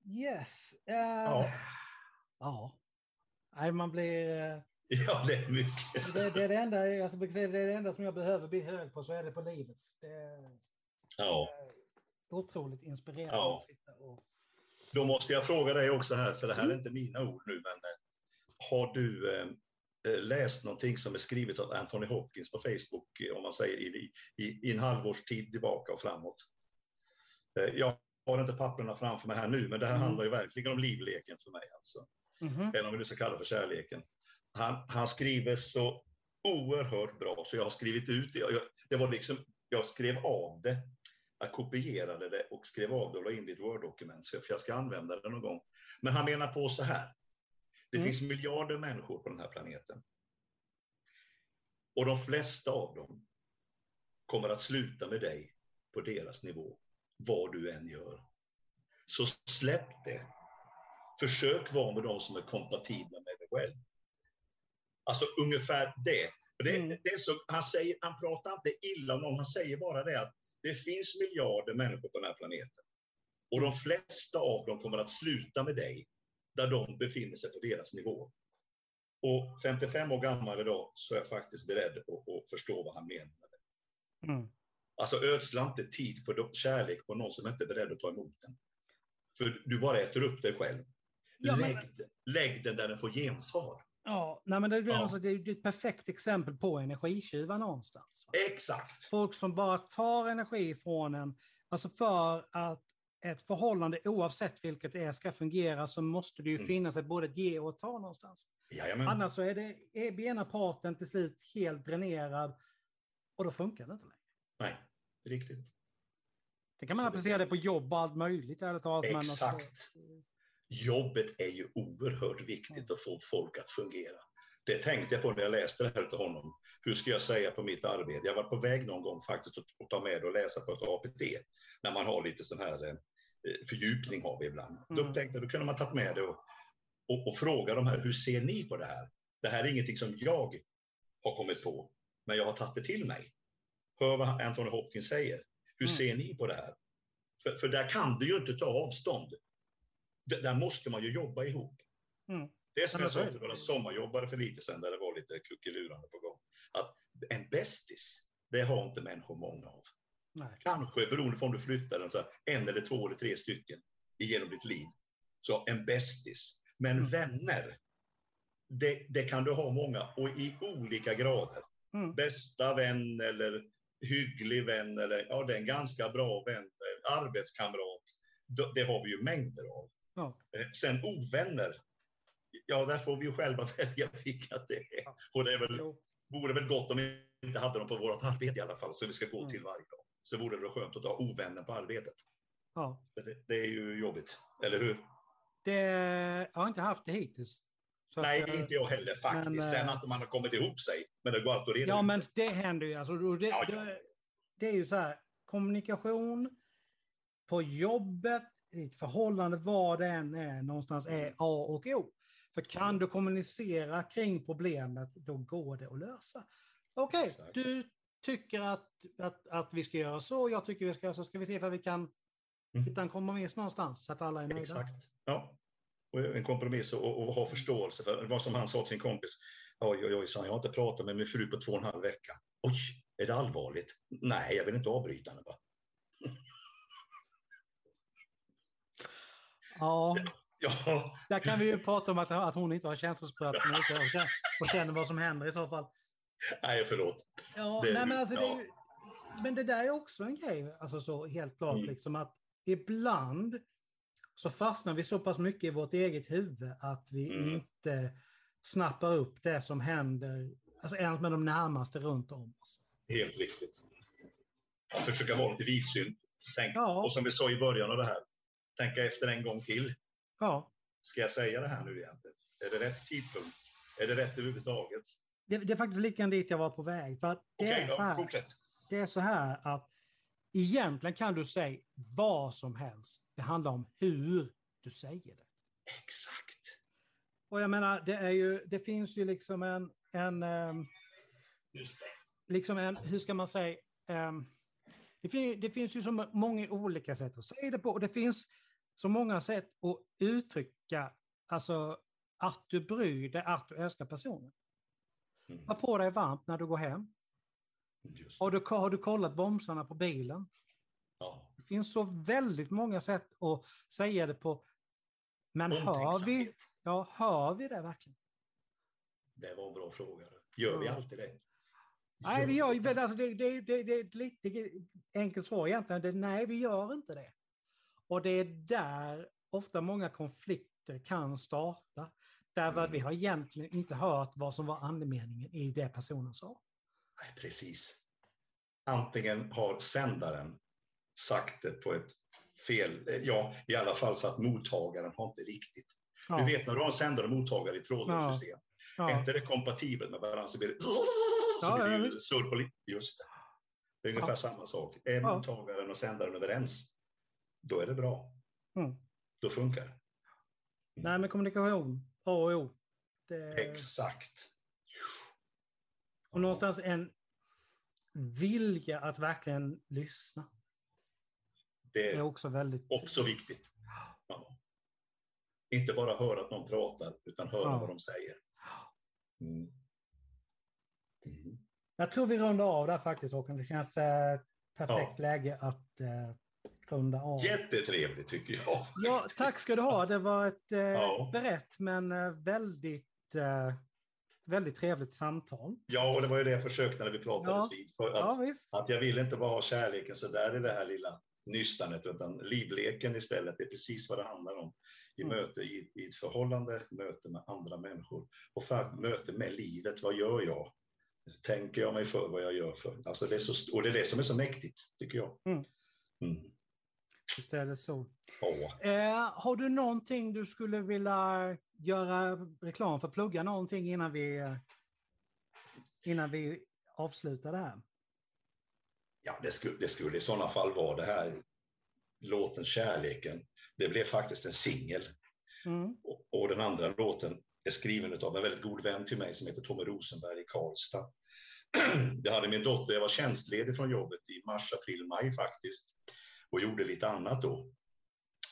Yes. Uh, ja. Ja. Nej, man blir... [LAUGHS] Ja, det är mycket. Det, det är det enda, alltså, det är det enda som jag behöver bli hög på, så är det på livet. Det är, ja. Det är otroligt inspirerande ja. att sitta och... Då måste jag fråga dig också här, för det här är inte mina ord nu, men eh, har du eh, eh, läst någonting som är skrivet av Anthony Hopkins på Facebook, om man säger i, i, i en halvårs tid tillbaka och framåt? Jag har inte papperna framför mig här nu, men det här mm. handlar ju verkligen om livleken för mig. Alltså. Mm. Eller om vi nu ska kalla det för kärleken. Han, han skriver så oerhört bra så jag har skrivit ut det. Jag, det var liksom, jag skrev av det. Jag kopierade det och skrev av det och la in det i ett Word-dokument för jag ska använda det någon gång. Men han menar på så här. Det mm. finns miljarder människor på den här planeten. Och de flesta av dem kommer att sluta med dig på deras nivå, vad du än gör. Så släpp det. Försök vara med dem som är kompatibla med dig själv. Alltså ungefär det. det, mm. det så, han, säger, han pratar inte illa om någon, han säger bara det att det finns miljarder människor på den här planeten. Och de flesta av dem kommer att sluta med dig där de befinner sig på deras nivå. Och 55 år gammal idag så är jag faktiskt beredd att, att förstå vad han det. Mm. Alltså ödsla inte tid på kärlek på någon som inte är beredd att ta emot den. För du bara äter upp dig själv. Ja, lägg, men... lägg den där den får gensvar. Ja, nej, men det, är, ja. Alltså, det är ett perfekt exempel på energitjuvar någonstans. Exakt. Folk som bara tar energi från en. Alltså för att ett förhållande, oavsett vilket det är, ska fungera så måste det ju mm. finnas ett både ge och ta någonstans. Jajamän. Annars så är det är ena parten till slut helt dränerad och då funkar det inte längre. Nej, riktigt. Det kan man så applicera det på jobb och allt möjligt. Ärligt talat, alltså, Exakt. Alltså, jobbet är ju oerhört viktigt att få folk att fungera. Det tänkte jag på när jag läste det här av honom. Hur ska jag säga på mitt arbete? Jag var på väg någon gång faktiskt att ta med och läsa på ett APT, när man har lite sån här eh, fördjupning har vi ibland. Mm. Då tänkte jag, då kunde man tagit med det och, och, och fråga de här, hur ser ni på det här? Det här är ingenting som jag har kommit på, men jag har tagit det till mig. Hör vad Anthony Hopkins säger. Hur mm. ser ni på det här? För, för där kan du ju inte ta avstånd där måste man ju jobba ihop. Mm. Det är som jag sa till våra sommarjobbare för lite sedan, där det var lite kuckelurande på gång. Att en bästis, det har inte människor många av. Nej. Kanske beroende på om du flyttar så här, en eller två eller tre stycken genom ditt liv. Så en bästis. Men mm. vänner, det, det, kan du ha många och i olika grader. Mm. Bästa vän eller hygglig vän eller ja, det är en ganska bra vän, arbetskamrat. Det har vi ju mängder av. Ja. Eh, Sen ovänner, ja där får vi ju själva [LAUGHS] välja vilka det är. Och det är väl, Jo. vore väl gott om vi inte hade dem på vårt arbete i alla fall, så vi ska gå Mm. till varje dag. Så vore det väl skönt att ha ovänner på arbetet. Ja. Det, det är ju jobbigt, eller hur? Det, jag har inte haft det hittills. Nej, att, eh, inte jag heller faktiskt. men, Sen eh, att man har kommit ihop sig, men det går alltid att reda Ja, men det händer ju. Alltså, det, Ja, ja. Det, det är ju så här, kommunikation på jobbet, i ett förhållande, vad det än är, någonstans är Mm. A och O. För kan du kommunicera kring problemet, då går det att lösa. Okej, Exakt. du tycker att, att, att vi ska göra så, jag tycker vi ska göra så. Ska vi se ifall vi kan Mm. hitta en kompromiss någonstans så att alla är nöjda? Exakt. Ja. Och en kompromiss och, och ha förståelse för vad som han sa till sin kompis. Oj, oj, oj, sa jag har inte pratat med min fru på två och en halv vecka. Oj, är det allvarligt? Nej, jag vill inte avbryta henne. Va? Ja, Ja, där kan vi ju prata om att, att hon inte har känselspröten ute och och känner vad som händer i så fall. nej, förlåt. Ja, Det nej, men, alltså, det ja. ju, men det där är också en grej, alltså så helt klart, Mm. liksom att ibland så fastnar vi så pass mycket i vårt eget huvud att vi Mm. inte snappar upp det som händer, alltså ens med de närmaste runt om oss. Helt riktigt. Att försöka vara lite vidsynt. Tänk, Ja. Och som vi sa i början av det här, tänka efter en gång till. Ja, Ska jag säga det här nu egentligen? Är det rätt tidpunkt? Är det rätt överhuvudtaget? det, det är faktiskt lika dit jag var på väg. För det, Okej, är så ja, här, fortsätt. det är så här att egentligen kan du säga vad som helst. Det handlar om hur du säger det. Exakt. Och jag menar, det, är ju, det finns ju liksom en, en, det. liksom en hur ska man säga, ehm, det, fin, det finns ju så många olika sätt att säga det på. Och det finns så många sätt att uttrycka, alltså att du bryr dig, att du älskar personen. Mm. Ha på dig varmt när du går hem. Har du, har du kollat bromsarna på bilen? Ja. Det finns så väldigt många sätt att säga det på. Men hör vi, ja, hör vi det verkligen? Det var en bra fråga. Gör vi Ja. alltid det? Nej, vi gör alltså det, det, det, det är ett lite enkelt svar egentligen. Det, nej, vi gör inte det. Och det är där ofta många konflikter kan starta. Därför att vi har egentligen inte hört vad som var andemeningen i det personen sa. Nej, precis. Antingen har sändaren sagt det på ett fel, eh, ja, i alla fall så att mottagaren har inte riktigt. Ja, Du vet när du har en sändare och mottagare i trådlöst Ja. system, är ja, inte det kompatibelt med varandra så blir det, så blir det ja, surr på Just det. Det är ungefär samma sak. Är mottagaren och sändaren överens, då är det bra. Mm. Då funkar det. Nej, men kommunikation, A och O. Det, Exakt. och någonstans en vilja att verkligen lyssna. Det är är också väldigt... också viktigt. Ja. Inte bara höra att någon pratar, utan höra Ja. vad de säger. Mm. Mm. Jag tror vi rundar av där faktiskt Håkan. Det känns eh, perfekt Ja. läge att eh, runda av. Jättetrevligt tycker jag. Ja, tack ska du ha. Det var ett eh, Ja. brett men eh, väldigt, eh, väldigt trevligt samtal. Ja, och det var ju det jag försökte när vi pratades Ja. vid. För att, Ja, att jag vill inte bara ha kärleken så där i det här lilla nystanet, utan livleken istället. Det är precis vad det handlar om. I Mm. möte, i, i ett förhållande, möte med andra människor. Och faktiskt möte med livet. Vad gör jag? Tänker jag mig för vad jag gör för? Alltså det är så, och det är det som är så mäktigt, tycker jag. Mm. Mm. Visst är det så. Ja. Eh, har du någonting du skulle vilja göra reklam för? Plugga någonting innan vi, innan vi avslutar det här? Ja, det skulle, det skulle i sådana fall vara det här låten Kärleken. Det blev faktiskt en singel. Mm. Och, och den andra låten är skriven av en väldigt god vän till mig som heter Tommy Rosenberg i Karlstad. [CLEARS THROAT] Jag hade min dotter, jag var tjänstledig från jobbet i mars, april, maj faktiskt och gjorde lite annat då.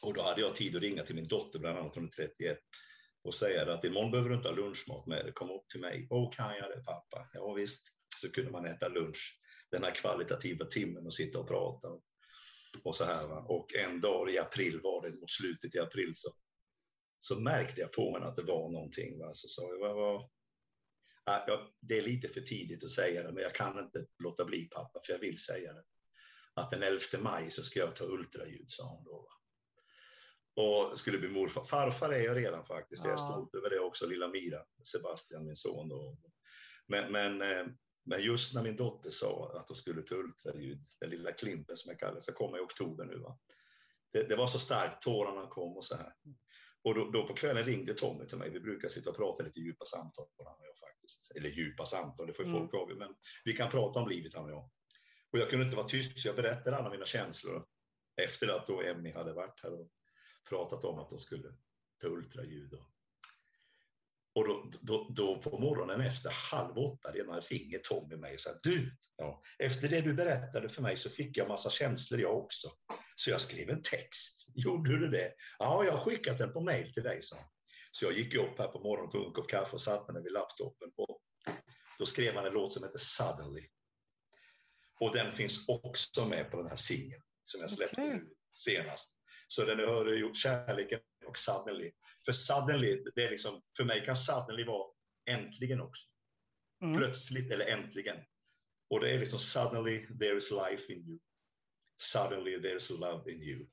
Och då hade jag tid att ringa till min dotter, bland annat från 31 och säga att imorgon behöver du inte ha lunchmat med dig, kom upp till mig. Åh, kan jag det pappa? Ja visst, så kunde man äta lunch den här kvalitativa timmen och sitta och prata. Och så här va. Och en dag i april var det, mot slutet i april så så märkte jag på mig att det var någonting. Va? Så sa jag, vad, vad? Ja, det är lite för tidigt att säga det, men jag kan inte låta bli pappa, för jag vill säga det. Att den 11 maj så ska jag ta ultraljud, sa hon då. Och skulle bli morfar. Farfar är jag redan faktiskt. Jag är Ja. stolt över det också, lilla Mira, Sebastian, min son. Och, men, men, eh, men just när min dotter sa att hon skulle till ultraljud, den lilla Klimpen som jag kallar det, så kom i oktober nu. Va? Det, det var så starkt, tårarna kom och så här. Och då, då på kvällen ringde Tommy till mig. Vi brukar sitta och prata lite djupa samtal, han och jag faktiskt. Eller djupa samtal, det får ju Mm. folk avgöra. Men vi kan prata om livet, han och jag. Och jag kunde inte vara tyst, så jag berättade alla mina känslor. Efter att då Emmy hade varit här och pratat om att de skulle ta ultraljud. Och, och då, då, då på morgonen efter halv åtta redan ringer Tommy mig och säger du, ja, efter det du berättade för mig så fick jag massa känslor jag också. Så jag skrev en text. Gjorde du det? Ja, jag har skickat den på mail till dig, så. Så jag gick upp här på morgonen, tog en kopp kaffe och satte mig vid laptopen. Och då skrev han en låt som heter Suddenly. Och den finns också med på den här singeln som jag släppte nu senast. Så den har du gjort Kärleken och Suddenly. För Suddenly, det är liksom, för mig kan Suddenly vara äntligen också. Mm. Plötsligt eller äntligen. Och det är liksom Suddenly there is life in you. Suddenly there is love in you.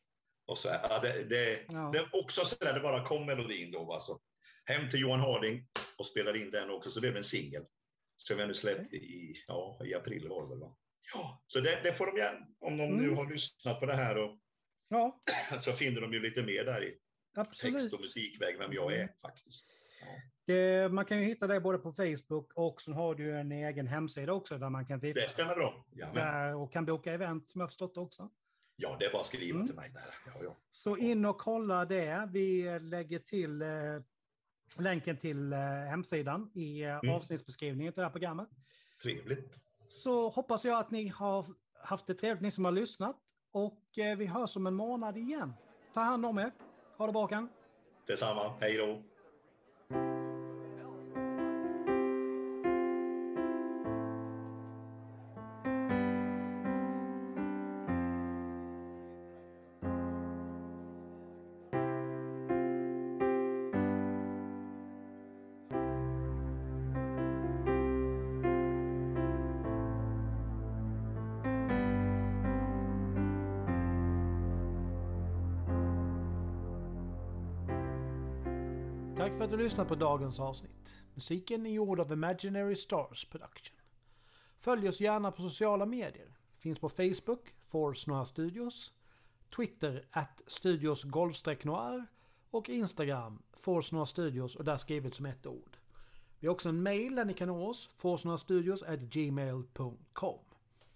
Och så ja, det, det, Ja. det är också så där det bara kom melodin då. Alltså. Hem till Johan Harding och spelade in den också, så det blev en singel. Som jag nu släppte i, ja, i april var det väl va? Ja, så det, det får de gärna, om de nu Mm. har lyssnat på det här och Ja, [CLEARS THROAT] så finner de ju lite mer där i absolut. text och musikväg vem jag är faktiskt. Det, man kan ju hitta dig både på Facebook och så har du en egen hemsida också där man kan titta. Det stämmer bra. Ja, Där, och kan boka event som jag förstått också. ja, det är bara att skriva Mm. till mig där. Ja, ja. Så in och kolla det. Vi lägger till eh, länken till eh, hemsidan i eh, Mm. avsnittsbeskrivningen till det här programmet. Trevligt. Så hoppas jag att ni har haft det trevligt, ni som har lyssnat. Och eh, vi hörs om en månad igen. Ta hand om er. Ha det bra kan. Detsamma. Hej då. Du lyssnat på dagens avsnitt. Musiken är gjord av Imaginary Stars Production. Följ oss gärna på sociala medier. Finns på Facebook, Force Noir Studios, Twitter, at Studios Noir och Instagram, Force Noir Studios och där skrivet som ett ord. Vi har också en mail där ni kan nå oss, forcenoirstudios@gmail.com.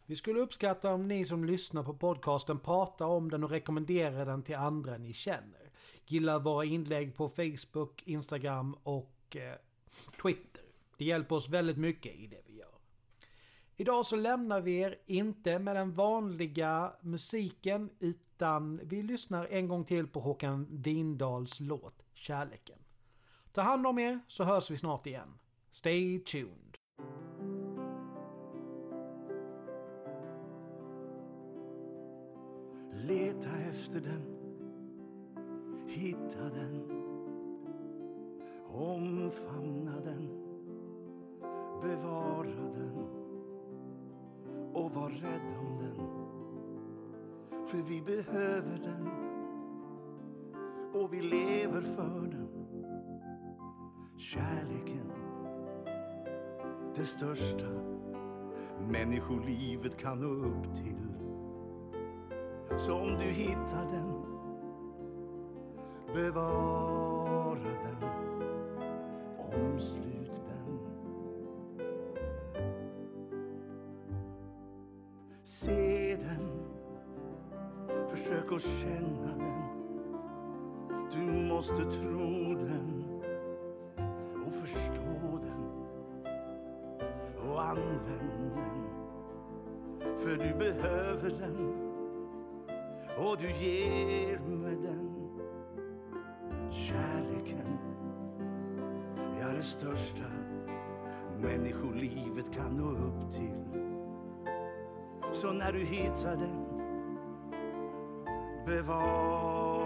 Vi skulle uppskatta om ni som lyssnar på podcasten pratar om den och rekommenderar den till andra ni känner. Gilla våra inlägg på Facebook, Instagram och eh, Twitter. Det hjälper oss väldigt mycket i det vi gör. Idag så lämnar vi er inte med den vanliga musiken utan vi lyssnar en gång till på Håkan Dindals låt Kärleken. Ta hand om er så hörs vi snart igen. Stay tuned. Leta efter den, hitta den, omfamna den, bevara den och var rädd om den. För vi behöver den och vi lever för den. Kärleken, det största människolivet kan nå upp till. Så om du hittar den, bevara den, omslut den. Se den, försök att känna den. Du måste tro den och förstå den och använd den. För du behöver den och du ger med den största människolivet kan nå upp till. Så när du hittar den bevara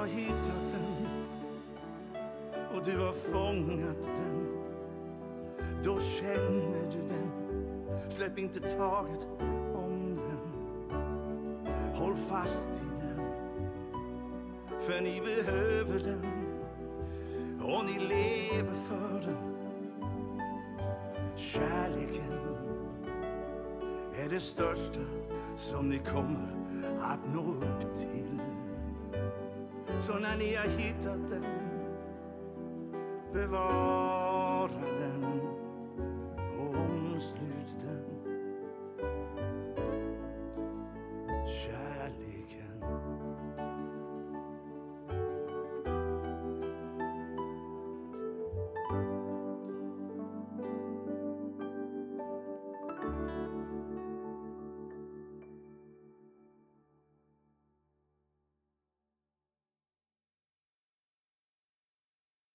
har hittat den och du har fångat den då känner du den. Släpp inte taget om den. Håll fast i den, för ni behöver den och ni lever för den. Kärleken är det största som ni kommer att nå upp till. Så när ni har hittat den, bevara.